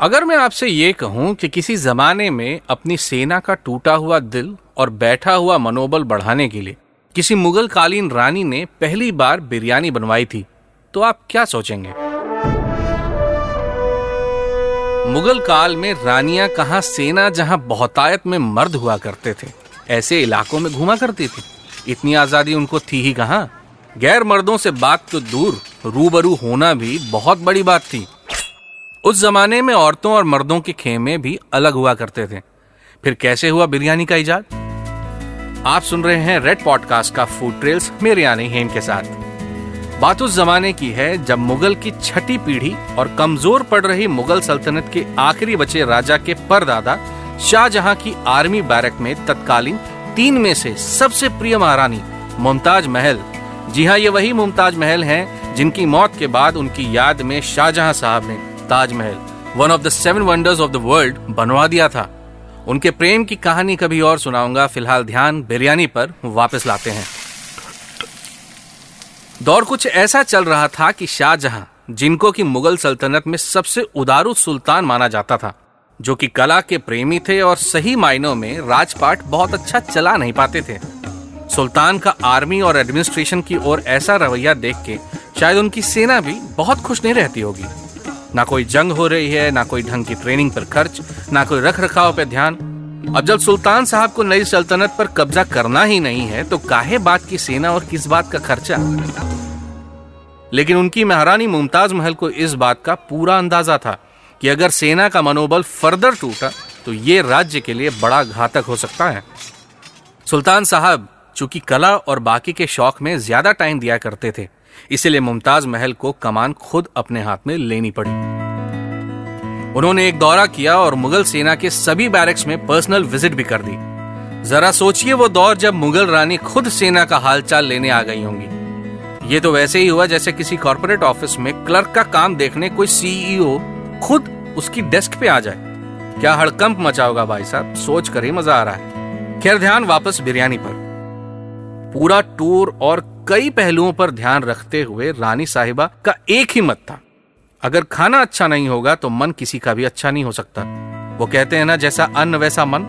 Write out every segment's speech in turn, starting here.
अगर मैं आपसे ये कहूँ कि किसी जमाने में अपनी सेना का टूटा हुआ दिल और बैठा हुआ मनोबल बढ़ाने के लिए किसी मुगल कालीन रानी ने पहली बार बिरयानी बनवाई थी तो आप क्या सोचेंगे? मुगल काल में रानियाँ कहा सेना जहाँ बहुतायत में मर्द हुआ करते थे, ऐसे इलाकों में घुमा करती थी। इतनी आज़ादी उनको थी ही कहा? गैर मर्दों से बात तो दूर, रूबरू होना भी बहुत बड़ी बात थी। उस जमाने में औरतों और मर्दों के खेमे भी अलग हुआ करते थे। फिर कैसे हुआ बिरयानी का इजाद? आप सुन रहे हैं रेड पॉडकास्ट का फ़ूड ट्रेल्स मेरे यानी हेम के साथ। बात उस जमाने की है जब मुगल की छठी पीढ़ी और कमज़ोर पड़ रही मुगल सल्तनत के आखिरी बचे राजा के परदादा शाहजहां की आर्मी बैरक में तत्कालीन तीन में से सबसे प्रिय महारानी मुमताज़ महल। जी हाँ ये वही मुमताज़ महल हैं जिनकी मौत के बाद उनकी याद में शाहजहां साहब ने Taj Mahal one of the seven wonders of the world बनवा दिया था। उनके प्रेम की कहानी कभी और सुनाऊँगा। फ़िलहाल ध्यान बिरयानी पर वापस लाते हैं। दौर कुछ ऐसा चल रहा था कि शाहजहां, जिनको की मुगल सल्तनत में सबसे उदारू सुल्तान माना जाता था, जो कि कला के प्रेमी थे और सही मायनों में राजपाट बहुत अच्छा चला नहीं पाते थे। सुल्तान का आर्मी और एडमिनिस्ट्रेशन की ओर ऐसा रवैया देख के, शायद उनकी सेना भी बहुत खुश नहीं रहती होगी। ना कोई जंग हो रही है, ना कोई ढंग की ट्रेनिंग पर खर्च, ना कोई रख रखाव पे ध्यान। अब जब सुल्तान साहब को नई सल्तनत पर कब्जा करना ही नहीं है तो काहे बात की सेना और किस बात का खर्चा? लेकिन उनकी महारानी मुमताज़ महल को इस बात का पूरा अंदाज़ा था कि अगर सेना का मनोबल फर्दर टूटा तो ये राज्य के लिए बड़ा घातक हो सकता है। सुल्तान साहब, चूँकि कला और बाकी के शौक में ज़्यादा टाइम दिया करते थे इसीलिए मुमताज़ महल को कमान खुद अपने हाथ में लेनी पड़ी। उन्होंने एक दौरा किया और मुगल सेना के सभी बैरक्स में पर्सनल विज़िट भी कर दी। जरा सोचिए वो दौर जब मुगल रानी खुद सेना का हालचाल लेने आ गई होंगी। ये तो वैसे ही हुआ जैसे किसी कॉर्पोरेट ऑफ़िस में क्लर्क का काम देखने कोई सीईओ खुद उसकी डेस्क पे आ जाए। क्या हड़कंप मचा होगा भाई साहब? सोच कर ही मज़ा आ रहा है। खैर, ध्यान वापस बिरयानी पर। पूरा टूर और कई पहलुओं पर ध्यान रखते हुए रानी साहिबा का एक ही मत था। अगर खाना अच्छा नहीं होगा तो मन किसी का भी अच्छा नहीं हो सकता। वो कहते हैं ना जैसा अन्न वैसा मन।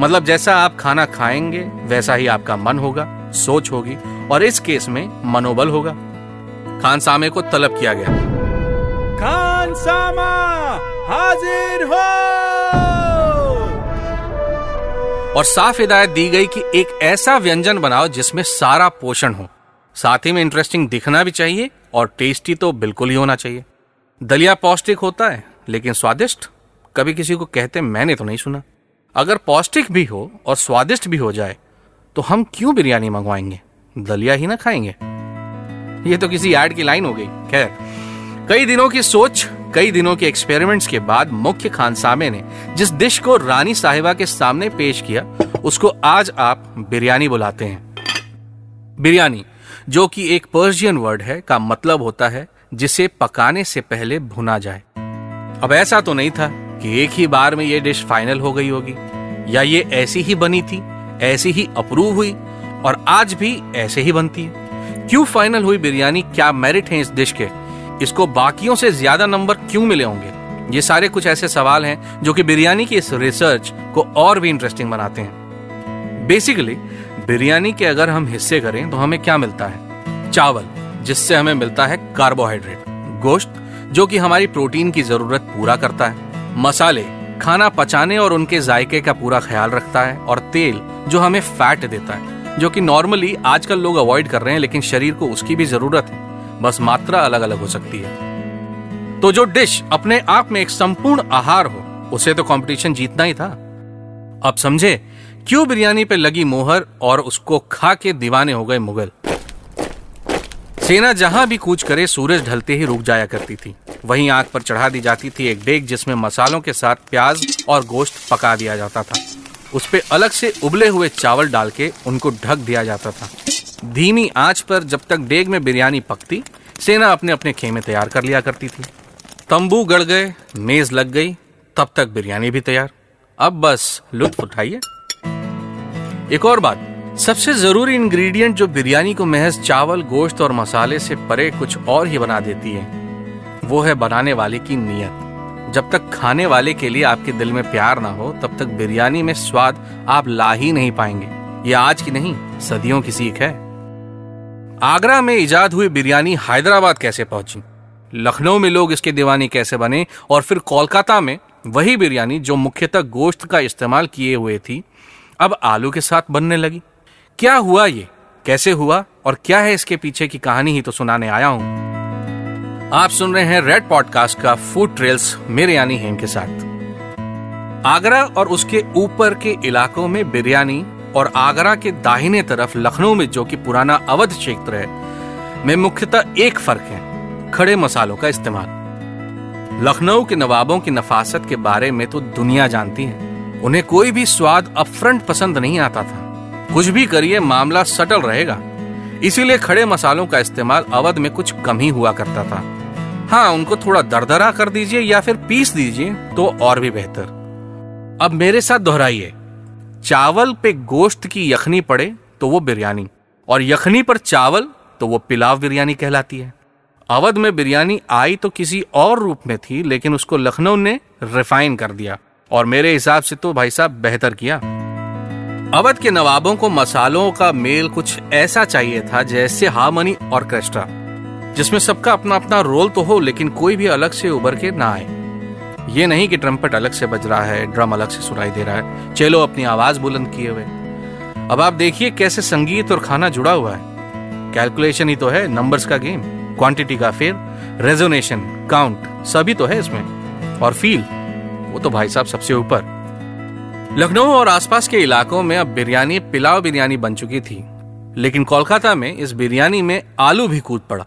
मतलब जैसा आप खाना खाएँगे वैसा ही आपका मन होगा सोच होगी और इस केस में मनोबल होगा। खान सामे को तलब किया गया। खान सामा हाजिर हो! और साफ़ हिदायत दी गई कि एक ऐसा व्यंजन बनाओ जिसमें सारा पोषण हो। साथ ही में इंटरेस्टिंग दिखना भी चाहिए और टेस्टी तो बिल्कुल ही होना चाहिए। दलिया पौष्टिक होता है, लेकिन स्वादिष्ट? कभी किसी को कहते मैंने तो नहीं सुना। अगर पौष्टिक भी हो और स्वादिष्ट भी हो जाए तो हम क्यों बिरयानी मंगवाएँगे? दलिया ही ना खाएँगे। ये तो किसी एड की लाइन हो गई। खैर, कई दिनों की सोच, कई दिनों के एक्सपेरिमेंट्स के बाद मुख्य खानसामे ने जिस डिश को रानी साहिबा के सामने पेश किया, उसको आज आप बिरयानी बुलाते हैं। बिरयानी जो कि एक पर्शियन वर्ड है, का मतलब होता है, जिसे पकाने से पहले भुना जाए। अब ऐसा तो नहीं था कि एक ही बार में ये डिश फाइनल हो गई होगी। या ये ऐसी ही बनी थी, ऐसी ही अप्रूव हुई, और आज भी ऐसे ही बनती है। क्यों फाइनल हुई बिरयानी? क्या मेरिट है इस डिश के? इसको बाकियों से ज़्यादा नंबर क्यों मिले होंगे? ये सारे कुछ ऐसे सवाल हैं, जो कि बिरयानी की इस रिसर्च को और भी इंटरेस्टिंग बनाते हैं। बेसिकली बिरयानी के अगर हम हिस्से करें तो हमें क्या मिलता है? चावल, जिससे हमें मिलता है कार्बोहाइड्रेट गोश्त, जो कि हमारी प्रोटीन की ज़रूरत पूरा करता है। मसाले, खाना पचाने और उनके जायके का पूरा ख्याल रखता है, और तेल, जो हमें फैट देता है, जो कि नॉर्मली आजकल लोग अवॉइड कर रहे हैं, लेकिन शरीर को उसकी भी ज़रूरत है। बस मात्रा अलग अलग हो सकती है। तो जो डिश अपने आप में एक संपूर्ण आहार हो, उसे तो कंपटीशन जीतना ही था। अब समझे क्यों बिरयानी पे लगी मोहर और उसको खा के दीवाने हो गए मुगल? सेना जहाँ भी कूच करे, सूरज ढलते ही रुक जाया करती थी। वहीं आग पर चढ़ा दी जाती थी एक डेग जिसमें मसालों के साथ प्याज और गोश्त पका दिया जाता था। उस पे अलग से उबले हुए चावल डाल के उनको ढक दिया जाता था। धीमी आँच पर जब तक डेग में बिरयानी पकती, सेना अपने अपने खेमे तैयार कर लिया करती थी। तंबू गड़ गए, मेज लग गई, तब तक बिरयानी भी तैयार। अब बस, लुत्फ उठाइए। एक और बात। सबसे ज़रूरी इंग्रेडिएंट जो बिरयानी को महज चावल, गोश्त और मसाले से परे कुछ और ही बना देती है, वो है बनाने वाले की नीयत। जब तक खाने वाले के लिए आपके दिल में प्यार ना हो, तब तक बिरयानी में स्वाद आप ला ही नहीं पाएँगे। ये आज की नहीं, सदियों की सीख है। आगरा में इजाद हुई बिरयानी हैदराबाद कैसे पहुँची? लखनऊ में लोग इसके दीवानी कैसे बने? और फिर कोलकाता में वही बिरयानी जो मुख्यतः गोश्त का इस्तेमाल किए हुए थी अब आलू के साथ बनने लगी। क्या हुआ ये? कैसे हुआ? और क्या है इसके पीछे की कहानी ही तो सुनाने आया हूँ। आप सुन रहे हैं रेड पॉडकास्ट का फ़ूड ट्रेल्स मेरे यानी हेम के साथ। आगरा और उसके ऊपर के इलाकों में बिरयानी और आगरा के दाहिने तरफ़ लखनऊ में जो कि पुराना अवध क्षेत्र है, में मुख्यतः एक फ़र्क है, खड़े मसालों का इस्तेमाल। लखनऊ के नवाबों की नफासत के बारे में तो दुनिया जानती है। उन्हें कोई भी स्वाद अपफ्रंट पसंद नहीं आता था। कुछ भी करिए, मामला सटल रहेगा। इसीलिए खड़े मसालों का इस्तेमाल अवध में कुछ कम ही हुआ करता था। हाँ उनको थोड़ा दरदरा कर दीजिए या फिर पीस दीजिए तो और भी बेहतर। अब मेरे साथ दोहराइए। चावल पे गोश्त की यखनी पड़े तो वो बिरयानी। और यखनी पर चावल तो वो पिलाव बिरयानी कहलाती है। अवध में बिरयानी आई तो किसी और रूप में थी, लेकिन उसको लखनऊ ने रिफाइन कर दिया। और मेरे हिसाब से तो भाई साहब बेहतर किया। अवध के नवाबों को मसालों का मेल कुछ ऐसा चाहिए था जैसे हार्मनी ऑर्केस्ट्रा, जिसमें सबका अपना अपना रोल तो हो, लेकिन कोई भी अलग से उभर के ना आए। ये नहीं कि ट्रम्पट अलग से बज रहा है, ड्रम अलग से सुनाई दे रहा है, चलो अपनी आवाज़ बुलंद किए हुए। अब आप देखिए कैसे संगीत और खाना जुड़ा हुआ है। कैलकुलेशन ही तो है, नंबर्स का गेम, क्वांटिटी का फेर, रेजोनेशन, काउंट, सभी तो है इसमें। और फील वो तो भाई साहब सबसे ऊपर। लखनऊ और आसपास के इलाकों में अब बिरयानी, पिलाव बिरयानी बन चुकी थी। लेकिन कोलकाता में इस बिरयानी में आलू भी कूद पड़ा।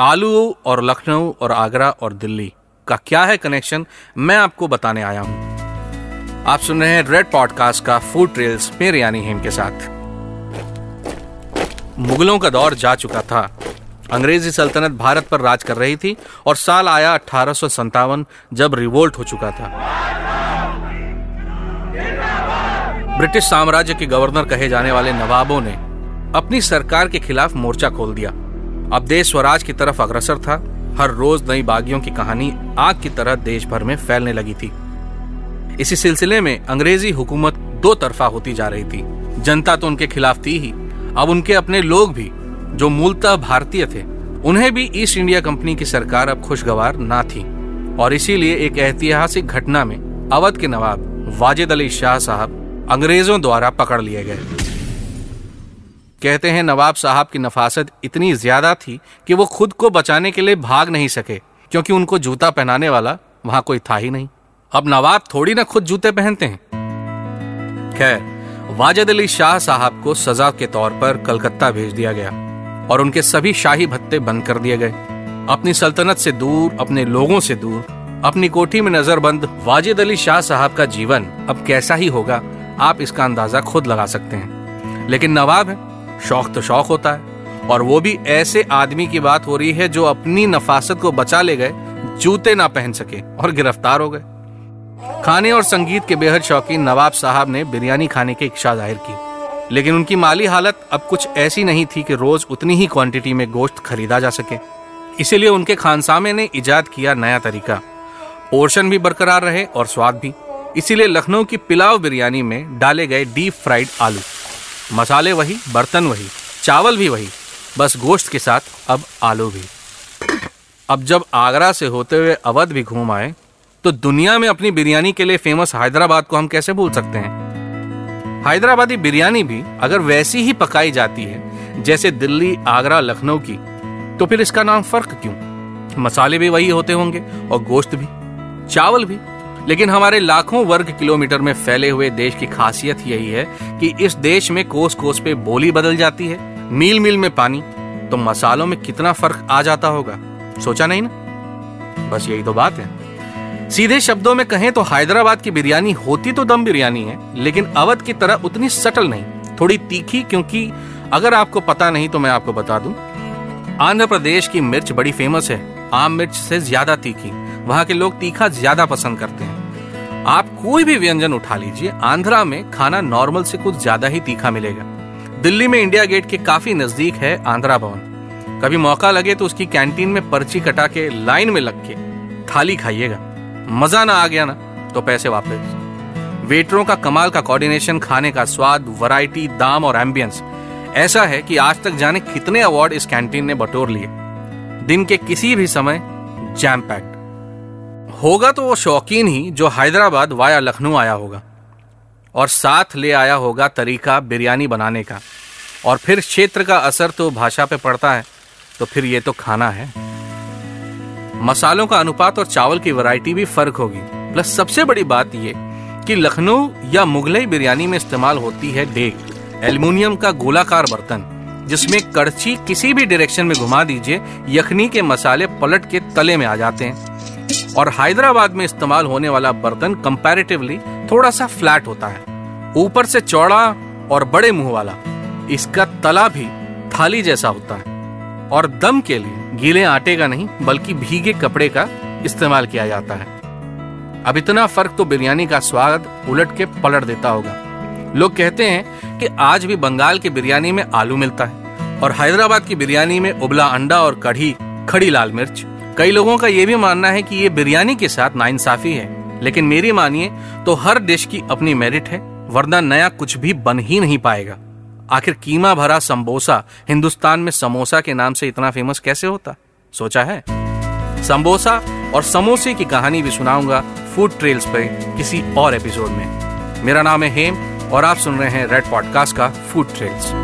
आलू और लखनऊ और आगरा और दिल्ली का क्या है कनेक्शन मैं आपको बताने आया हूँ। आप सुन रहे हैं रेड पॉडकास्ट का फ़ूड ट्रेल्स मेरे यानी हेम के साथ। मुगलों का दौर जा चुका था। अंग्रेज़ी सल्तनत भारत पर राज कर रही थी और साल आया अठारह सौ सतावन जब रिवोल्ट हो चुका था। ब्रिटिश साम्राज्य के गवर्नर कहे जाने वाले नवाबों ने अपनी सरकार के खिलाफ मोर्चा खोल दिया। अब देश स्वराज की तरफ़ अग्रसर था। हर रोज नई बागियों की कहानी आग की तरह देश भर में फैलने लगी थी। इसी सिलसिले में अंग्रेज़ी हुकूमत दो तरफा होती जा रही थी। जनता तो उनके खिलाफ थी ही। अब उनके अपने लोग भी जो मूलतः भारतीय थे, उन्हें भी ईस्ट इंडिया कंपनी की सरकार अब खुशगवार ना थी। और इसीलिए एक ऐतिहासिक घटना में अवध के नवाब वाजिद अली शाह साहब अंग्रेज़ों द्वारा पकड़ लिए गए। कहते हैं, नवाब साहब की नफासत इतनी ज़्यादा थी कि वो खुद को बचाने के लिए भाग नहीं सके, क्योंकि उनको जूता पहनाने वाला वहाँ कोई था ही नहीं। अब नवाब थोड़ी ना खुद जूते पहनते हैं। खैर, वाजिद अली शाह साहब को सजा के तौर पर कलकत्ता भेज दिया गया। और उनके सभी शाही भत्ते बंद कर दिए गए। अपनी सल्तनत से दूर, अपने लोगों से दूर, अपनी कोठी में नजरबंद वाजिद अली शाह साहब का जीवन अब कैसा ही होगा, आप इसका अंदाज़ा खुद लगा सकते हैं। लेकिन नवाब है, शौक तो शौक होता है, और वो भी ऐसे आदमी की बात हो रही है जो अपनी नफासत को बचा ले गए, जूते ना पहन सके और गिरफ़्तार हो गए। खाने और संगीत के बेहद शौकीन नवाब साहब ने बिरयानी खाने की इच्छा ज़ाहिर की। लेकिन उनकी माली हालत अब कुछ ऐसी नहीं थी कि रोज उतनी ही क्वांटिटी में गोश्त खरीदा जा सके। इसीलिए उनके खानसामे ने इजाद किया नया तरीका। पोर्शन भी बरकरार रहे और स्वाद भी। इसीलिए लखनऊ की पिलाव बिरयानी में डाले गए डीप फ्राइड आलू। मसाले वही, बर्तन वही, चावल भी वही, बस गोश्त के साथ अब आलू भी। अब जब आगरा से होते हुए अवध भी घूम आए तो दुनिया में अपनी बिरयानी के लिए फ़ेमस हैदराबाद को हम कैसे भूल सकते हैं? हैदराबादी बिरयानी भी अगर वैसी ही पकाई जाती है, जैसे दिल्ली, आगरा, लखनऊ की तो फिर इसका नाम फ़र्क क्यों? मसाले भी वही होते होंगे और गोश्त भी, चावल भी। लेकिन हमारे लाखों वर्ग किलोमीटर में फैले हुए देश की खासियत यही है कि इस देश में कोस कोस पे बोली बदल जाती है मील मील में पानी तो मसालों में कितना फ़र्क आ जाता होगा? सोचा नहीं ना? बस यही तो बात है। सीधे शब्दों में कहें तो हैदराबाद की बिरयानी होती तो दम बिरयानी है, लेकिन अवध की तरह उतनी सटल नहीं, थोड़ी तीखी क्योंकि अगर आपको पता नहीं तो मैं आपको बता दूँ। आंध्र प्रदेश की मिर्च बड़ी फ़ेमस है, आम मिर्च से ज़्यादा तीखी, वहाँ के लोग तीखा ज़्यादा पसंद करते हैं। आप कोई भी व्यंजन उठा लीजिए, आंध्रा में खाना नॉर्मल से कुछ ज़्यादा ही तीखा मिलेगा। दिल्ली में इंडिया गेट के काफ़ी नज़दीक है आंध्रा भवन। कभी मौका लगे तो उसकी कैंटीन में पर्ची कटा के लाइन में लग के थाली खाइएगा। मज़ा ना आ गया ना तो पैसे वापस। वेटरों का कमाल का कोऑर्डिनेशन खाने का स्वाद वैरायटी दाम और एम्बियंस ऐसा है कि आज तक जाने कितने अवार्ड इस कैंटीन ने बटोर लिए। दिन के किसी भी समय जैम पैक्ड होगा तो वो शौकीन ही जो हैदराबाद वाया लखनऊ आया होगा। और साथ ले आया होगा तरीका बिरयानी बनाने का। और फिर क्षेत्र का असर तो भाषा पे पड़ता है तो फिर ये तो खाना है। मसालों का अनुपात और चावल की वैरायटी भी फ़र्क होगी। प्लस सबसे बड़ी बात ये कि लखनऊ या मुगलई बिरयानी में इस्तेमाल होती है डेग, एल्यूमिनियम का गोलाकार बर्तन, जिसमें कड़छी किसी भी डायरेक्शन में घुमा दीजिए, यखनी के मसाले पलट के तले में आ जाते हैं। और हैदराबाद में इस्तेमाल होने वाला बर्तन कंपैरेटिवली थोड़ा सा फ्लैट होता है। ऊपर से चौड़ा और बड़े मुँह वाला, इसका तला भी थाली जैसा होता है। और दम के लिए गीले आटे का नहीं, बल्कि भीगे कपड़े का इस्तेमाल किया जाता है। अब इतना फ़र्क तो बिरयानी का स्वाद उलट के पलट देता होगा। लोग कहते हैं कि आज भी बंगाल की बिरयानी में आलू मिलता है, और हैदराबाद की बिरयानी में उबला अंडा और कढ़ी, खड़ी लाल मिर्च। कई लोगों का ये भी मानना है कि ये बिरयानी के साथ नाइंसाफी है, लेकिन मेरी मानिए तो हर डिश की अपनी मेरिट है, वरना नया कुछ भी बन ही नहीं पाएगा। आखिर कीमा भरा संबोसा हिंदुस्तान में समोसा के नाम से इतना फ़ेमस कैसे होता? सोचा है? संबोसा और समोसे की कहानी भी सुनाऊँगा फ़ूड ट्रेल्स पे किसी और एपिसोड में। मेरा नाम है हेम और आप सुन रहे हैं रेड पॉडकास्ट का फ़ूड ट्रेल्स